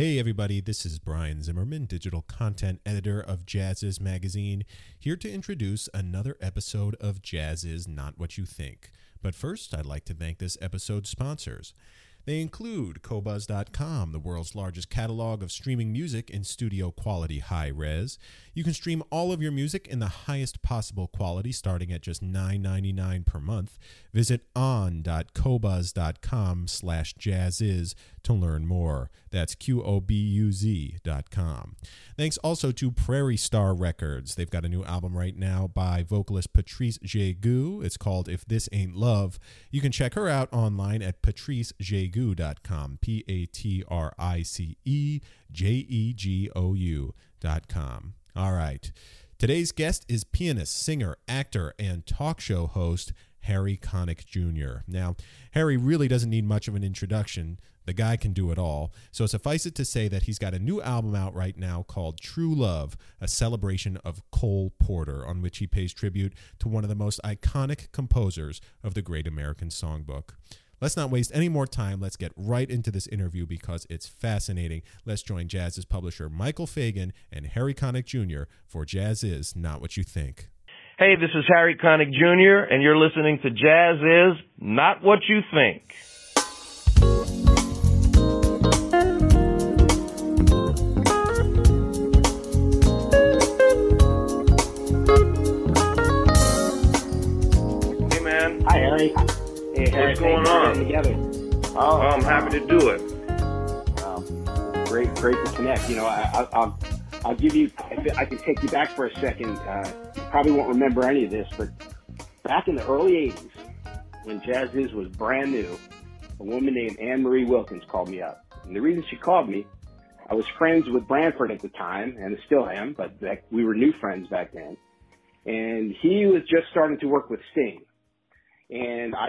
Hey, everybody, this is Brian Zimmerman, digital content editor of JAZZIZ Magazine, here to introduce another episode of Jazz's Not What You Think. But first, I'd like to thank this episode's sponsors. They include Qobuz.com, the world's largest catalog of streaming music in studio quality high res. You can stream all of your music in the highest possible quality starting at just $9.99 per month. Visit on.qobuz.com slash jazziz to learn more. That's Q-O-B-U-Z dot com. Thanks also to Prairie Star Records. They've got a new album right now by vocalist Patrice Jegou. It's called If This Ain't Love. You can check her out online at patricejegou.com. P-A-T-R-I-C-E-J-E-G-O-U dot com. All right. Today's guest is pianist, singer, actor, and talk show host Harry Connick Jr. Now, Harry really doesn't need much of an introduction. The guy can do it all. So suffice it to say that he's got a new album out right now called True Love, a celebration of Cole Porter, on which he pays tribute to one of the most iconic composers of the Great American Songbook. Let's not waste any more time. Let's get right into this interview because it's fascinating. Let's join JAZZIZ publisher Michael Fagan and Harry Connick Jr. for Jazz Is Not What You Think. Hey, this is Harry Connick Jr., and you're listening to Jazz Is Not What You Think. To do it. Um, great, great to connect. You know, I, I, I'll, I'll give you. I can take you back for a second. Uh, you probably won't remember any of this, but back in the early '80s, when JAZZIZ was brand new, a woman named Anne Marie Wilkins called me up, and the reason she called me, I was friends with Branford at the time, and still am, but that, we were new friends back then. And he was just starting to work with Sting. And I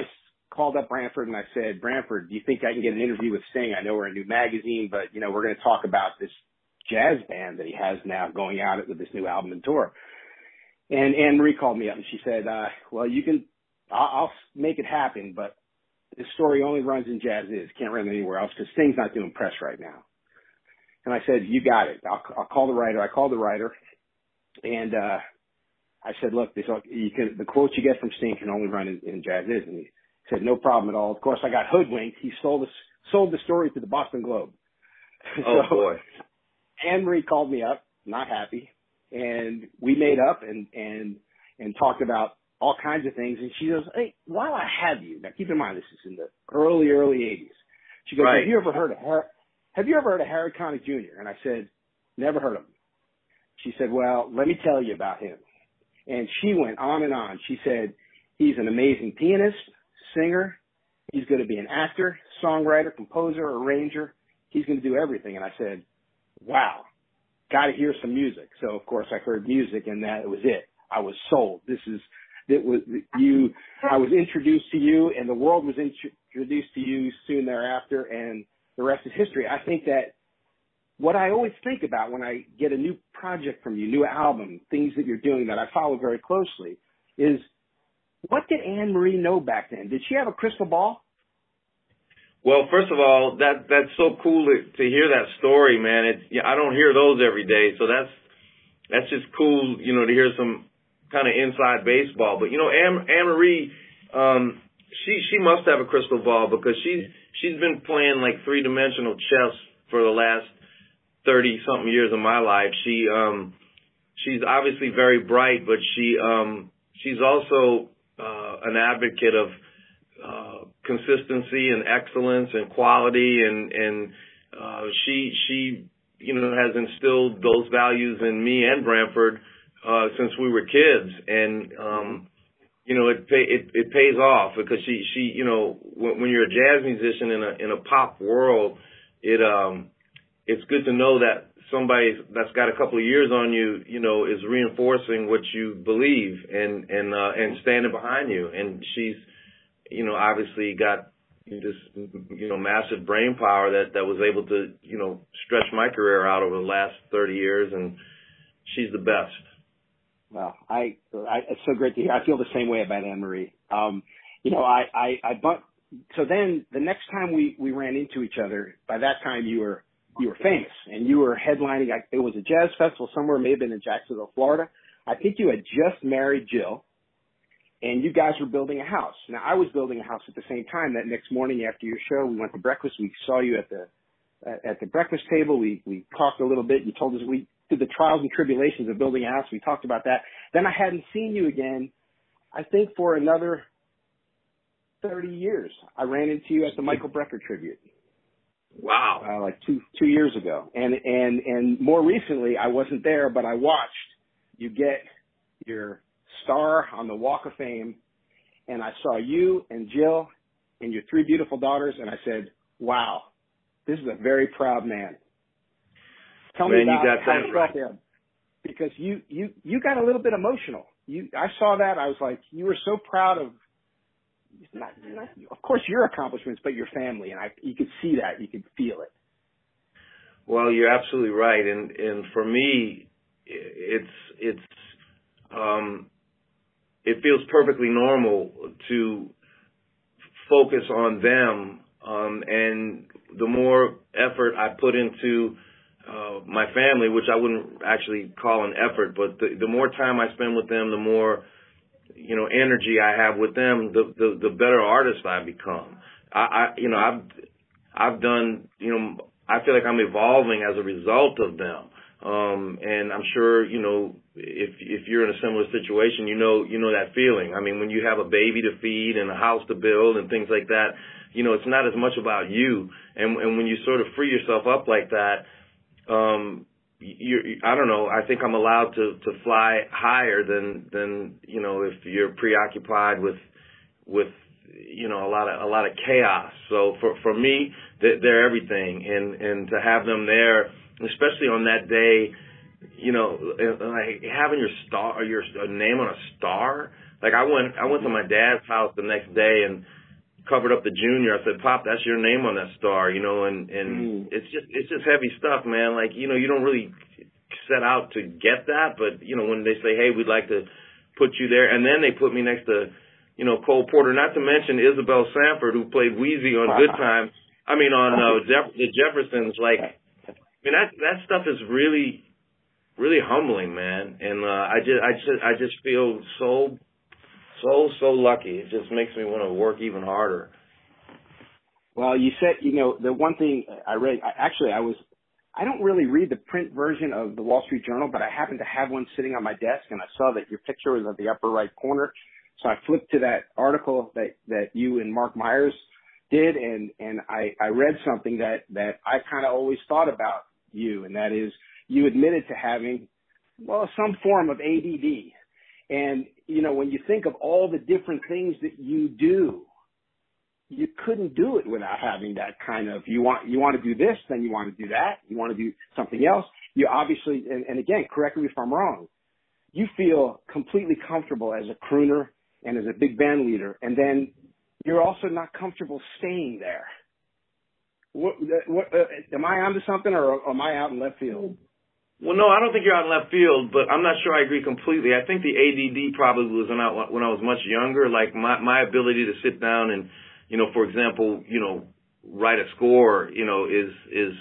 called up Branford and I said, Branford, do you think I can get an interview with Sting? I know we're a new magazine, but you know, we're going to talk about this jazz band that he has now going out with this new album and tour. And Anne Marie called me up and she said, uh, well, you can, I'll, I'll make it happen, but this story only runs in JAZZIZ. Can't run anywhere else because Sting's not doing press right now. And I said, you got it. I'll, I'll call the writer. I called the writer and, uh, I said, look, this, you can, the quotes you get from Sting can only run in, in JAZZIZ. And he said, no problem at all. Of course, I got hoodwinked. He sold us, sold the story to the Boston Globe. Oh, So, boy. Anne Marie called me up, not happy, and we made up and and and talked about all kinds of things. And she goes, "Hey, while I have you, now keep in mind this is in the early early '80s." She goes, Right. "Have you ever heard of Har- Have you ever heard of Harry Connick Jr.?" And I said, "Never heard of him." She said, "Well, let me tell you about him." And she went on and on. She said, "He's an amazing pianist, singer. He's going to be an actor, songwriter, composer, arranger. He's going to do everything." And I said, wow, got to hear some music. So of course I heard music and that was it. I was sold. This is, it was you, I was introduced to you and the world was introduced to you soon thereafter and the rest is history. I think that what I always think about when I get a new project from you, new album, things that you're doing that I follow very closely is what did Anne Marie know back then? Did she have a crystal ball? Well, first of all, that that's so cool to, to hear that story, man. It's yeah, I don't hear those every day, so that's that's just cool, you know, to hear some kind of inside baseball. But you know, Anne, Anne Marie, um, she she must have a crystal ball because she's she's been playing like three dimensional chess for the last thirty something years of my life. She um she's obviously very bright, but she um she's also an advocate of uh, consistency and excellence and quality and and uh, she she you know has instilled those values in me and Branford uh, since we were kids. And um, you know it pay, it it pays off because she she you know when, when you're a jazz musician in a in a pop world it um it's good to know that somebody that's got a couple of years on you, you know, is reinforcing what you believe and and uh, and standing behind you. And she's, you know, obviously got this, you know, massive brain power that that was able to, you know, stretch my career out over the last 30 years. And she's the best. Well, I, I it's so great to hear. I feel the same way about Anne Marie. Um, you know, I, I, I, but so then the next time we we ran into each other, by that time you were you were famous and you were headlining. It was a jazz festival somewhere, may have been in Jacksonville, Florida. I think you had just married Jill, and you guys were building a house. Now I was building a house at the same time. That next morning after your show, we went to breakfast. We saw you at the at the breakfast table. We we talked a little bit. You told us we did the trials and tribulations of building a house. We talked about that. Then I hadn't seen you again. I think for another 30 years. I ran into you at the Michael Brecker tribute. Wow. Uh, like two two years ago, and and and more recently, I wasn't there, but I watched you get your star on the Walk of Fame, and I saw you and Jill and your three beautiful daughters, and I said, "Wow, this is a very proud man." Tell man, me about you got how that you right. felt because you you you got a little bit emotional. You I saw that. I was like, you were so proud of not, not, of course your accomplishments, but your family, and I, you could see that, you could feel it. Well, you're absolutely right, and and for me, it's it's um, it feels perfectly normal to focus on them, um, and the more effort I put into uh, my family, which I wouldn't actually call an effort, but the, the more time I spend with them, the more you know energy I have with them, the the, the better artist I become. I, I you know I've I've done you know I feel like I'm evolving as a result of them. Um, and I'm sure, you know, if, if you're in a similar situation, you know, you know that feeling. I mean, when you have a baby to feed and a house to build and things like that, you know, it's not as much about you. And, and when you sort of free yourself up like that, um, you I don't know. I think I'm allowed to to fly higher than than you know if you're preoccupied with with you know a lot of a lot of chaos. So for for me, they're, everything, and and to have them there, especially on that day, you know, like having your star your name on a star. Like I went I went to my dad's house the next day and covered up the junior. I said, Pop, that's your name on that star, you know, and and mm. it's just it's just heavy stuff, man. Like you know, you don't really set out to get that, but you know, when they say, hey, we'd like to put you there, and then they put me next to, you know, Cole Porter, not to mention Isabel Sanford, who played Weezy on Good Time. I mean, on uh, Jeff- the Jeffersons. Like, I mean, that that stuff is really really humbling, man. And uh, I just I just I just feel so so so lucky. It just makes me want to work even harder. Well, you said you know the one thing I read. I, Actually, I was I don't really read the print version of the Wall Street Journal, but I happened to have one sitting on my desk, and I saw that your picture was at the upper right corner. So I flipped to that article that that you and Marc Myers did, and and I I read something that that I kind of always thought about you, and that is you admitted to having well some form of ADD and, you know, when you think of all the different things that you do, you couldn't do it without having that kind of, you want, you want to do this, then you want to do that, you want to do something else. You obviously, and, and again, correct me if I'm wrong, you feel completely comfortable as a crooner and as a big band leader, and then you're also not comfortable staying there. What, what, uh, am I onto something or am I out in left field? Well, no, I don't think you're out in left field, but I'm not sure I agree completely. I think the ADD probably was when I, when I was much younger. Like my my ability to sit down and, you know, for example, you know, write a score, you know, is is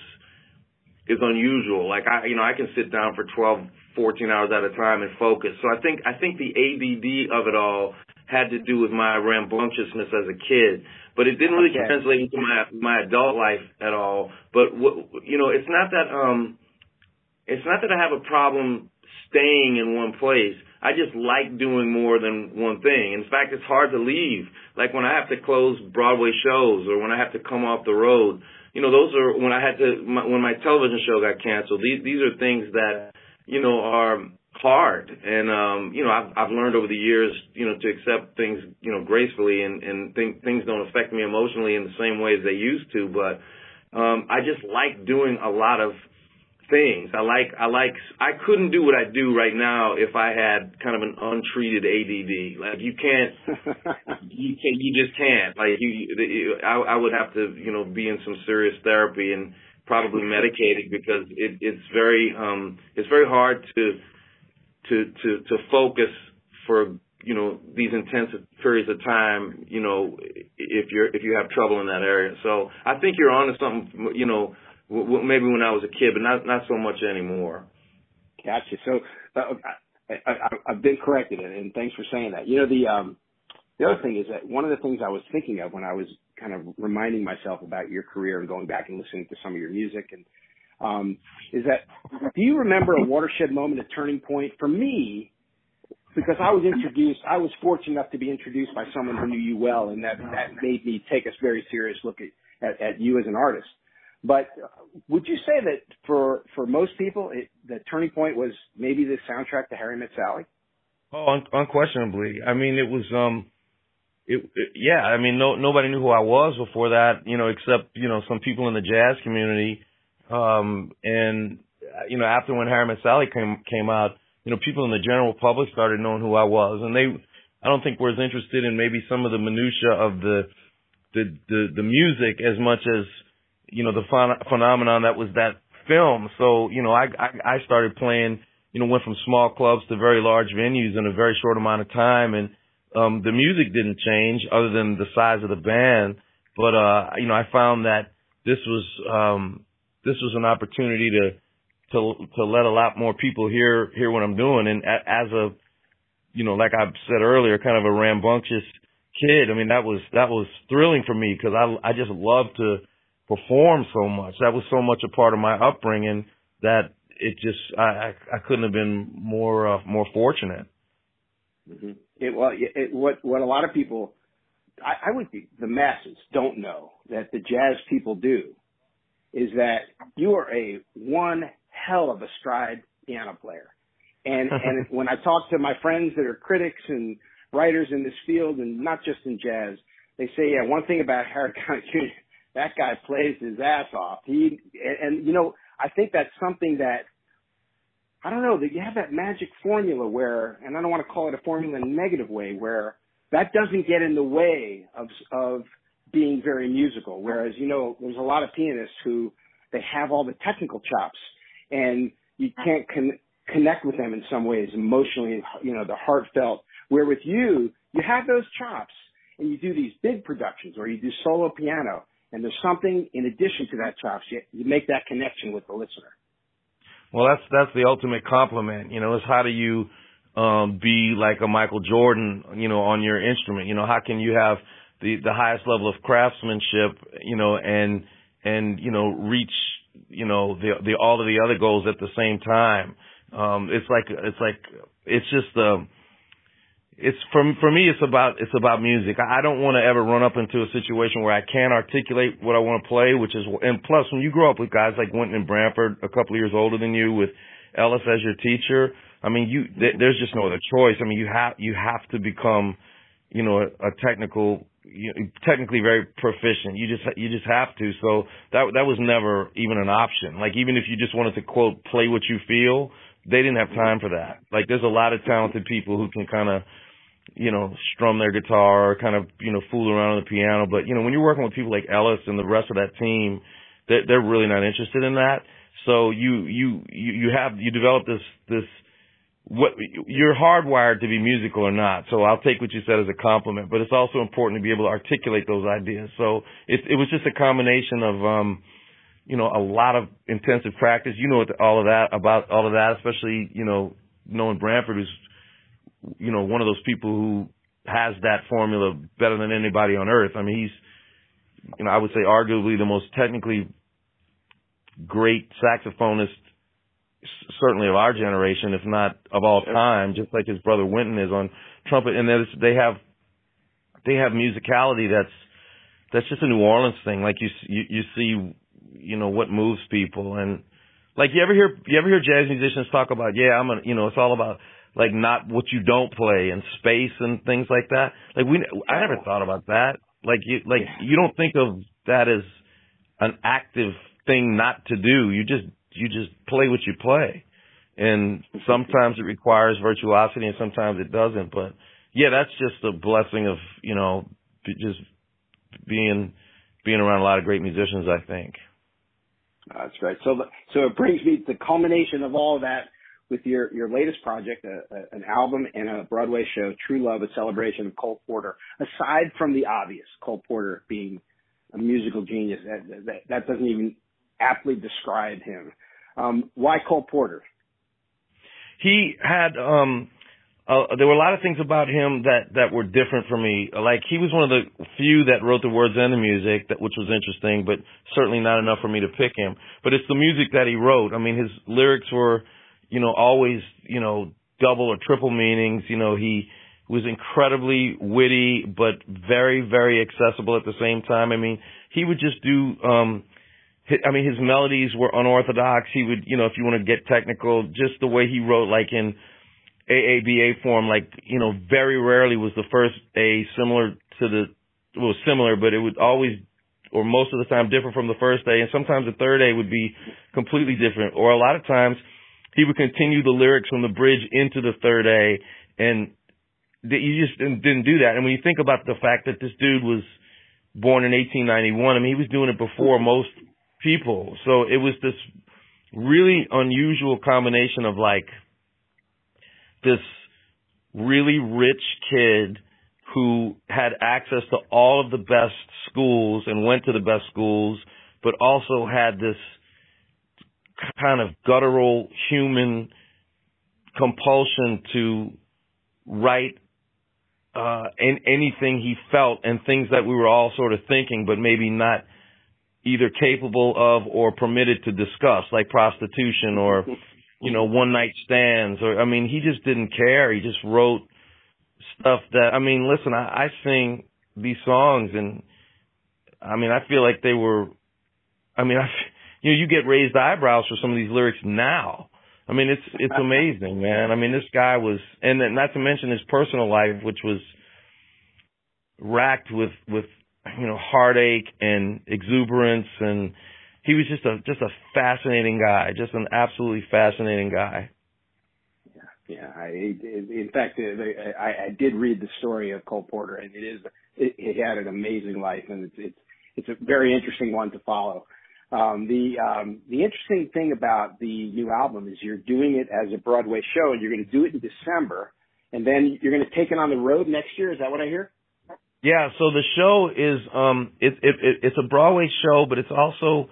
is unusual. Like I, you know, I can sit down for 12, 14 hours at a time and focus. So I think I think the ADD of it all had to do with my rambunctiousness as a kid, but it didn't really okay. translate into my my adult life at all. But what, you know, it's not that um it's not that I have a problem staying in one place. I just like doing more than one thing. In fact, it's hard to leave. Like when I have to close Broadway shows or when I have to come off the road. You know, those are when I had to my, when my television show got canceled. These these are things that you know are hard and um you know I've I've learned over the years you know to accept things you know gracefully and and think things don't affect me emotionally in the same way as they used to but um I just like doing a lot of things. I like I like I couldn't do what I do right now if I had kind of an untreated ADD. Like you can't you can not you just can't. Like you I I would have to, you know, be in some serious therapy and probably medicated because it it's very um it's very hard to to to to focus for you know these intensive periods of time you know if you're if you have trouble in that area so i think you're onto something you know w- maybe when I was a kid, but not not so much anymore. Gotcha. So uh, I, I, I've been corrected, and thanks for saying that. You know the um, the other thing is that one of the things I was thinking of when I was kind of reminding myself about your career and going back and listening to some of your music and um, is that do you remember a watershed moment, a turning point for me? Because I was introduced, I was fortunate enough to be introduced by someone who knew you well, and that that made me take a very serious look at, at, at you as an artist. But would you say that for for most people, it, the turning point was maybe the soundtrack to Harry Met Sally? Oh, un- unquestionably. I mean, it was um it, it, yeah, I mean, no, nobody knew who I was before that, you know, except, you know, some people in the jazz community. Um, and, you know, after when Harry Met Sally came, came out, you know, people in the general public started knowing who I was. And they, I don't think were as interested in maybe some of the minutia of the, the, the, the music as much as, you know, the ph- phenomenon that was that film. So, you know, I, I, I started playing, you know, went from small clubs to very large venues in a very short amount of time. And, um, the music didn't change other than the size of the band. But, uh, you know, I found that this was, um, this was an opportunity to, to, to let a lot more people hear, hear what I'm doing. And as a, you know, like I said earlier, kind of a rambunctious kid. I mean, that was, that was thrilling for me because I, I just love to perform so much. That was so much a part of my upbringing that it just, I, I, I couldn't have been more, uh, more fortunate. Mm-hmm. It, well, it, what what a lot of people, I, I would think the masses don't know that the jazz people do, is that you are a one hell of a stride piano player, and and when I talk to my friends that are critics and writers in this field, and not just in jazz, they say, yeah, one thing about Harry Connick. That guy plays his ass off. He and, and you know I think that's something that I don't know that you have that magic formula where, and I don't want to call it a formula in a negative way, where that doesn't get in the way of of being very musical. Whereas you know, there's a lot of pianists who they have all the technical chops, and you can't con- connect with them in some ways emotionally. You know, the heartfelt. Where with you, you have those chops, and you do these big productions, or you do solo piano, and there's something in addition to that chops. You, you make that connection with the listener. Well, that's that's the ultimate compliment. You know, is how do you um, be like a Michael Jordan, you know, on your instrument? You know, how can you have the the highest level of craftsmanship, you know, and and you know reach you know the the all of the other goals at the same time? Um, it's like it's like it's just um it's for for me it's about it's about music. I don't want to ever run up into a situation where I can't articulate what I want to play, which is and plus when you grow up with guys like Wynton and Branford, a couple of years older than you, with Ellis as your teacher, I mean you th- there's just no other choice. I mean you have you have to become, you know, a, a technical you know, technically very proficient. You just you just have to. So that that was never even an option. Like even if you just wanted to quote play what you feel, they didn't have time for that. Like there's a lot of talented people who can kind of you know, strum their guitar or kind of, you know, fool around on the piano. But, you know, when you're working with people like Ellis and the rest of that team, they're, they're really not interested in that. So you, you, you, have, you develop this, this, what, you're hardwired to be musical or not. So I'll take what you said as a compliment, but it's also important to be able to articulate those ideas. So it, it was just a combination of, um, you know, a lot of intensive practice. You know all of that about all of that, especially, you know, knowing Branford who's you know, one of those people who has that formula better than anybody on earth. I mean, he's, you know, I would say arguably the most technically great saxophonist, certainly of our generation, if not of all time, just like his brother Wynton is on trumpet. And they have, they have musicality that's, that's just a New Orleans thing. Like you, you, you see, you know, what moves people. And like you ever hear, you ever hear jazz musicians talk about, yeah, I'm a, you know, it's all about, like not what you don't play and space and things like that. Like we, I never thought about that. Like you, like you don't think of that as an active thing not to do. You just, you just play what you play. And sometimes it requires virtuosity and sometimes it doesn't. But yeah, that's just a blessing of, you know, just being, being around a lot of great musicians, I think. That's right. So, so it brings me to the culmination of all of that with your, your latest project, a, a, an album and a Broadway show, True Love, a celebration of Cole Porter. Aside from the obvious, Cole Porter being a musical genius, that, that, that doesn't even aptly describe him. Um, why Cole Porter? He had um, uh, there were a lot of things about him that that were different for me. Like he was one of the few that wrote the words and the music, that which was interesting, but certainly not enough for me to pick him. But it's the music that he wrote. I mean, his lyrics were, you know, always, you know, double or triple meanings. You know, he was incredibly witty, but very, very accessible at the same time. I mean, he would just do. um I mean, his melodies were unorthodox. He would, you know, if you want to get technical, just the way he wrote, like in AABA form, like, you know, very rarely was the first A similar to the, well, similar, but it would always, or most of the time differ from the first A, and sometimes the third A would be completely different. Or a lot of times, he would continue the lyrics from the bridge into the third A, and you just didn't do that. And when you think about the fact that this dude was born in 1891, I mean, he was doing it before mm-hmm. most people. So it was this really unusual combination of like this really rich kid who had access to all of the best schools and went to the best schools, but also had this kind of guttural human compulsion to write uh in anything he felt and things that we were all sort of thinking but maybe not either capable of or permitted to discuss like prostitution or you know one night stands or I mean he just didn't care. He just wrote stuff that I mean listen I, I sing these songs and I mean I feel like they were I mean I you know you get raised eyebrows for some of these lyrics now I mean, it's it's amazing, man. I mean, this guy was, and then not to mention his personal life, which was racked with with you know heartache and exuberance, and he was just a just a fascinating guy, just an absolutely fascinating guy. Yeah, yeah. I, in fact, I, I did read the story of Cole Porter, and it is it, he had an amazing life, and it's it's it's a very interesting one to follow. Um, the um, the interesting thing about the new album is you're doing it as a Broadway show, and you're going to do it in December, and then you're going to take it on the road next year. Is that what I hear? Yeah. So the show is um it, it, it it's a Broadway show, but it's also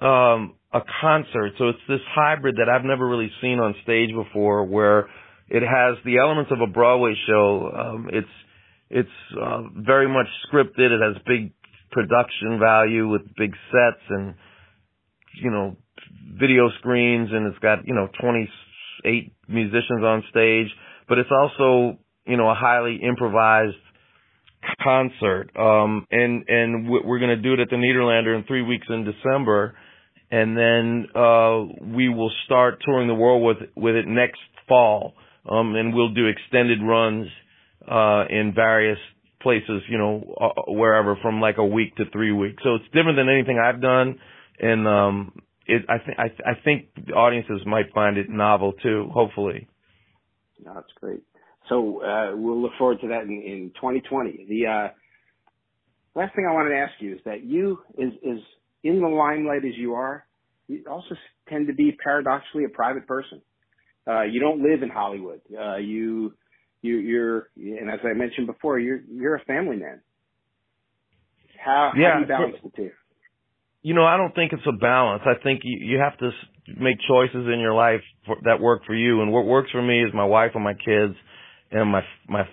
um a concert. So it's this hybrid that I've never really seen on stage before, where it has the elements of a Broadway show. Um, it's it's uh, very much scripted. It has big production value with big sets and you know video screens and it's got you know 28 musicians on stage. But it's also you know a highly improvised concert. Um and and we're going to do it at the Nederlander in 3 weeks in December. And then uh we will start touring the world with with it next fall. Um and we'll do extended runs uh in various places, you know, uh, wherever from like a week to three weeks. So it's different than anything I've done, and um, it, I think I, I think the audiences might find it novel too. Hopefully. That's great. So uh, we'll look forward to that in, in 2020. The uh, last thing I wanted to ask you is that you is is in the limelight as you are. You also tend to be paradoxically a private person. Uh, you don't live in Hollywood. Uh, you you, you're, and as I mentioned before, you're you're a family man. How, yeah, how do you balance the two? You know, I don't think it's a balance. I think you you have to make choices in your life for, that work for you, and what works for me is my wife and my kids, and my my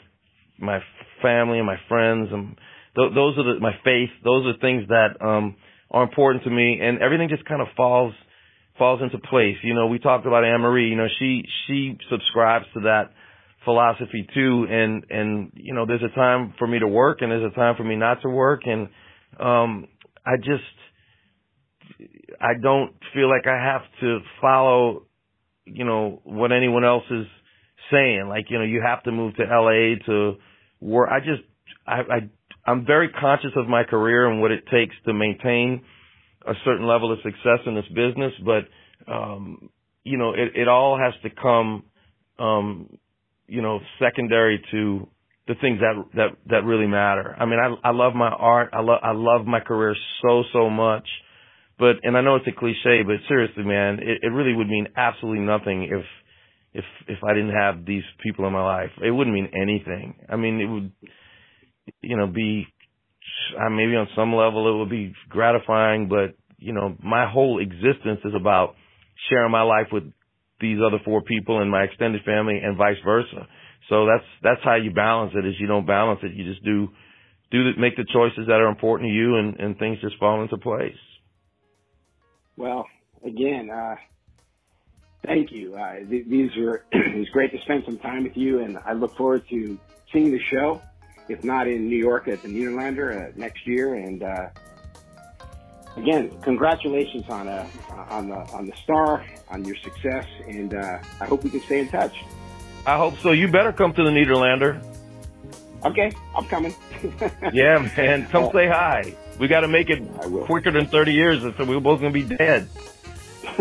my family and my friends, and th- those are the my faith. Those are things that um are important to me, and everything just kind of falls falls into place. You know, we talked about Anne Marie. You know, she she subscribes to that philosophy too. And and you know there's a time for me to work and there's a time for me not to work. And um I just I don't feel like I have to follow you know what anyone else is saying. Like you know you have to move to LA to work. I just I I I'm very conscious of my career and what it takes to maintain a certain level of success in this business. But um you know it it all has to come um you know, secondary to the things that that that really matter. I mean, I I love my art. I love I love my career so so much. But and I know it's a cliche, but seriously, man, it, it really would mean absolutely nothing if if if I didn't have these people in my life. It wouldn't mean anything. I mean, it would you know be uh, maybe on some level it would be gratifying, but you know, my whole existence is about sharing my life with these other four people in my extended family and vice versa. So that's that's how you balance it. Is you don't balance it, you just do do the, make the choices that are important to you, and and things just fall into place. Well, again, uh, thank you. Uh, th- these are it was great to spend some time with you, and I look forward to seeing the show, if not in New York at the Nederlander uh, next year. And uh, again, congratulations on uh, on the on the star, on your success, and uh, I hope we can stay in touch. I hope so. You better come to the Nederlander. Okay, I'm coming. yeah, man, come say hi. We got to make it quicker than 30 years, so we're both gonna be dead.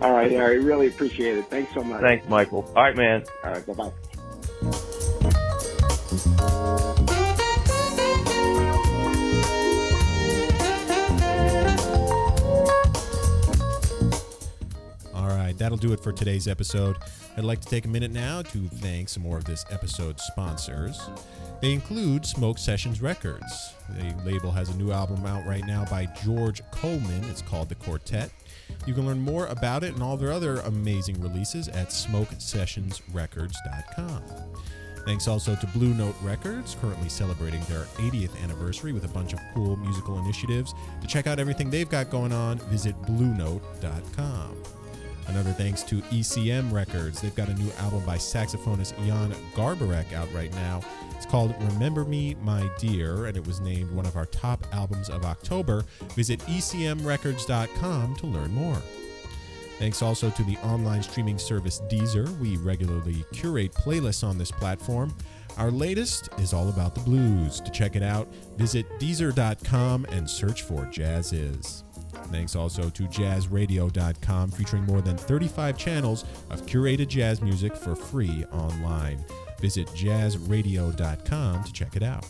All right, Harry. Really appreciate it. Thanks so much. Thanks, Michael. All right, man. All right, bye bye. Right, that'll do it for today's episode. I'd like to take a minute now to thank some more of this episode's sponsors. They include Smoke Sessions Records. The label has a new album out right now by George Coleman. It's called The Quartet. You can learn more about it and all their other amazing releases at smokesessionsrecords.com. Thanks also to Blue Note Records, currently celebrating their 80th anniversary with a bunch of cool musical initiatives. To check out everything they've got going on, visit bluenote.com. Another thanks to ECM Records. They've got a new album by saxophonist Jan Garbarek out right now. It's called Remember Me, My Dear, and it was named one of our top albums of October. Visit ecmrecords.com to learn more. Thanks also to the online streaming service Deezer. We regularly curate playlists on this platform. Our latest is all about the blues. To check it out, visit Deezer.com and search for JAZZIZ. Thanks also to jazzradio.com, featuring more than 35 channels of curated jazz music for free online. Visit jazzradio.com to check it out.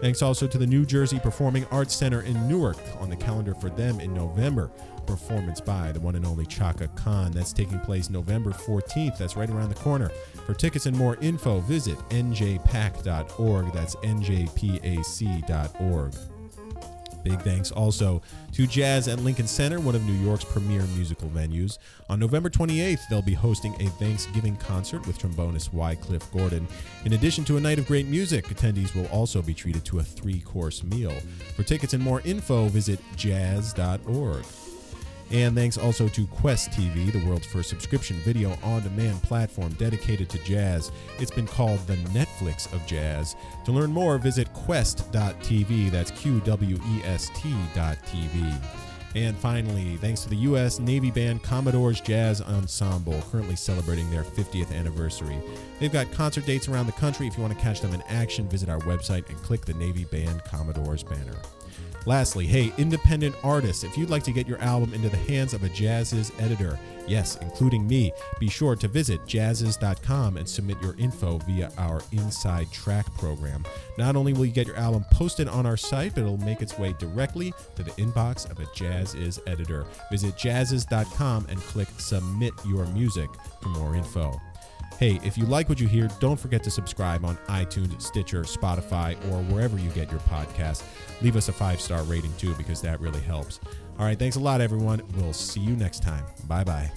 Thanks also to the New Jersey Performing Arts Center in Newark on the calendar for them in November. Performance by the one and only Chaka Khan. That's taking place November 14th. That's right around the corner. For tickets and more info, visit njpac.org. That's njpac.org. Big thanks also to Jazz at Lincoln Center, one of New York's premier musical venues. On November 28th, they'll be hosting a Thanksgiving concert with trombonist Wycliffe Gordon. In addition to a night of great music, attendees will also be treated to a three course meal. For tickets and more info, visit jazz.org. And thanks also to Qwest TV, the world's first subscription video on demand platform dedicated to jazz. It's been called the Netflix of jazz. To learn more, visit qwest.tv. That's Q W E S T.tv. And finally, thanks to the U.S. Navy band Commodore's Jazz Ensemble, currently celebrating their 50th anniversary. They've got concert dates around the country. If you want to catch them in action, visit our website and click the Navy Band Commodores banner. Lastly, hey, independent artists, if you'd like to get your album into the hands of a JAZZIZ editor, yes, including me, be sure to visit jazziz.com and submit your info via our Inside Track program. Not only will you get your album posted on our site, but it'll make its way directly to the inbox of a JAZZIZ editor. Visit jazziz.com and click Submit Your Music for more info. Hey, if you like what you hear, don't forget to subscribe on iTunes, Stitcher, Spotify, or wherever you get your podcast. Leave us a five star rating too, because that really helps. All right, thanks a lot, everyone. We'll see you next time. Bye bye.